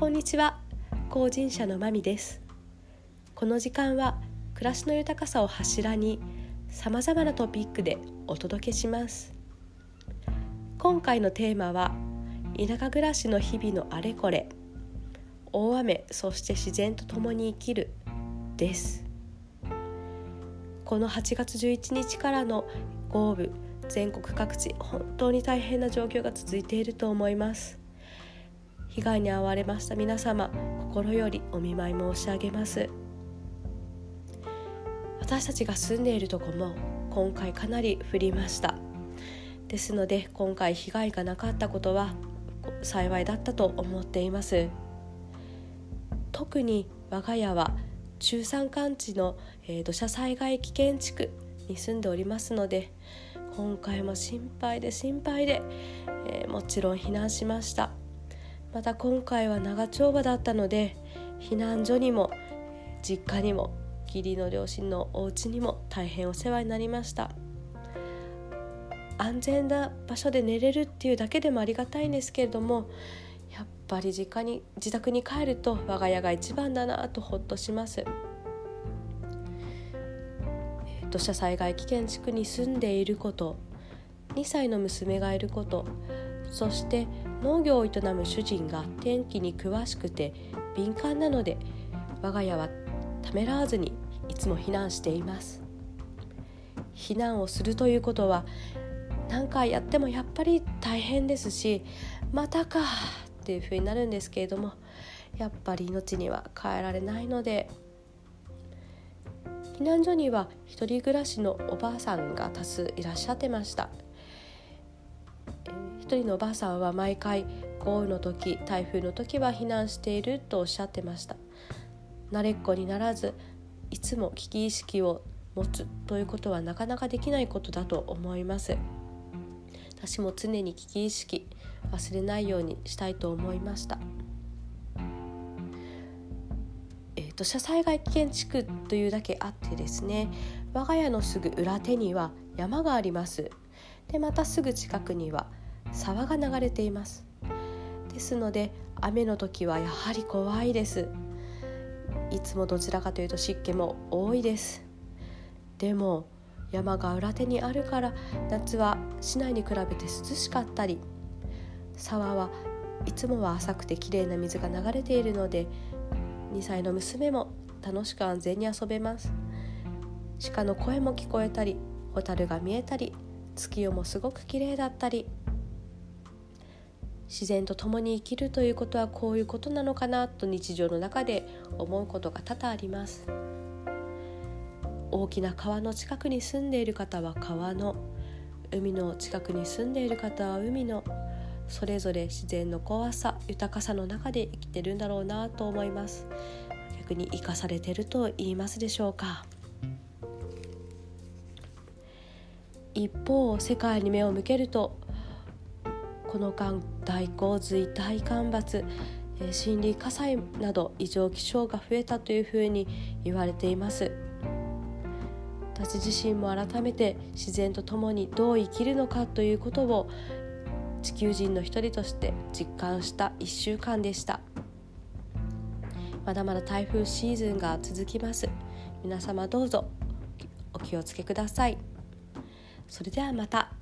こんにちは。後人者のまみです。この時間は暮らしの豊かさを柱にさまざまなトピックでお届けします。今回のテーマは田舎暮らしの日々のあれこれ大雨そして自然と共に生きるです。この8月11日からの豪雨全国各地本当に大変な状況が続いていると思います。被害に遭われました皆様心よりお見舞い申し上げます。私たちが住んでいるとこも今回かなり降りました。ですので今回被害がなかったことは幸いだったと思っています。特に我が家は中山間地の、えー、土砂災害危険地区に住んでおりますので今回も心配で心配で、えー、もちろん避難しました。また今回は長丁場だったので避難所にも実家にも義理の両親のお家にも大変お世話になりました。安全な場所で寝れるっていうだけでもありがたいんですけれどもやっぱり実家に自宅に帰ると我が家が一番だなとほっとします。土砂災害危険地区に住んでいること2歳の娘がいることそして農業を営む主人が天気に詳しくて敏感なので我が家はためらわずにいつも避難しています。避難をするということは何回やってもやっぱり大変ですしまたかっていうふうになるんですけれどもやっぱり命には変えられないので避難所には一人暮らしのおばあさんが多数いらっしゃってました。一人のおばあさんは毎回豪雨の時台風の時は避難しているとおっしゃってました。慣れっこにならずいつも危機意識を持つということはなかなかできないことだと思います。私も常に危機意識忘れないようにしたいと思いました。えー、土砂災害危険地区というだけあってですね我が家のすぐ裏手には山があります。でまたすぐ近くには沢が流れています。ですので雨の時はやはり怖いです。いつもどちらかというと湿気も多いです。でも山が裏手にあるから夏は市内に比べて涼しかったり沢はいつもは浅くてきれいな水が流れているので2歳の娘も楽しく安全に遊べます。鹿の声も聞こえたり蛍が見えたり月夜もすごく綺麗だったり自然と共に生きるということはこういうことなのかなと日常の中で思うことが多々あります。大きな川の近くに住んでいる方は川の海の近くに住んでいる方は海のそれぞれ自然の怖さ豊かさの中で生きてるんだろうなと思います。逆に生かされてると言いますでしょうか。一方世界に目を向けるとこの間大洪水大干ばつ森林火災など異常気象が増えたというふうに言われています。私自身も改めて自然と共にどう生きるのかということを地球人の一人として実感した1週間でした。まだまだ台風シーズンが続きます。皆様どうぞお気をつけください。それではまた。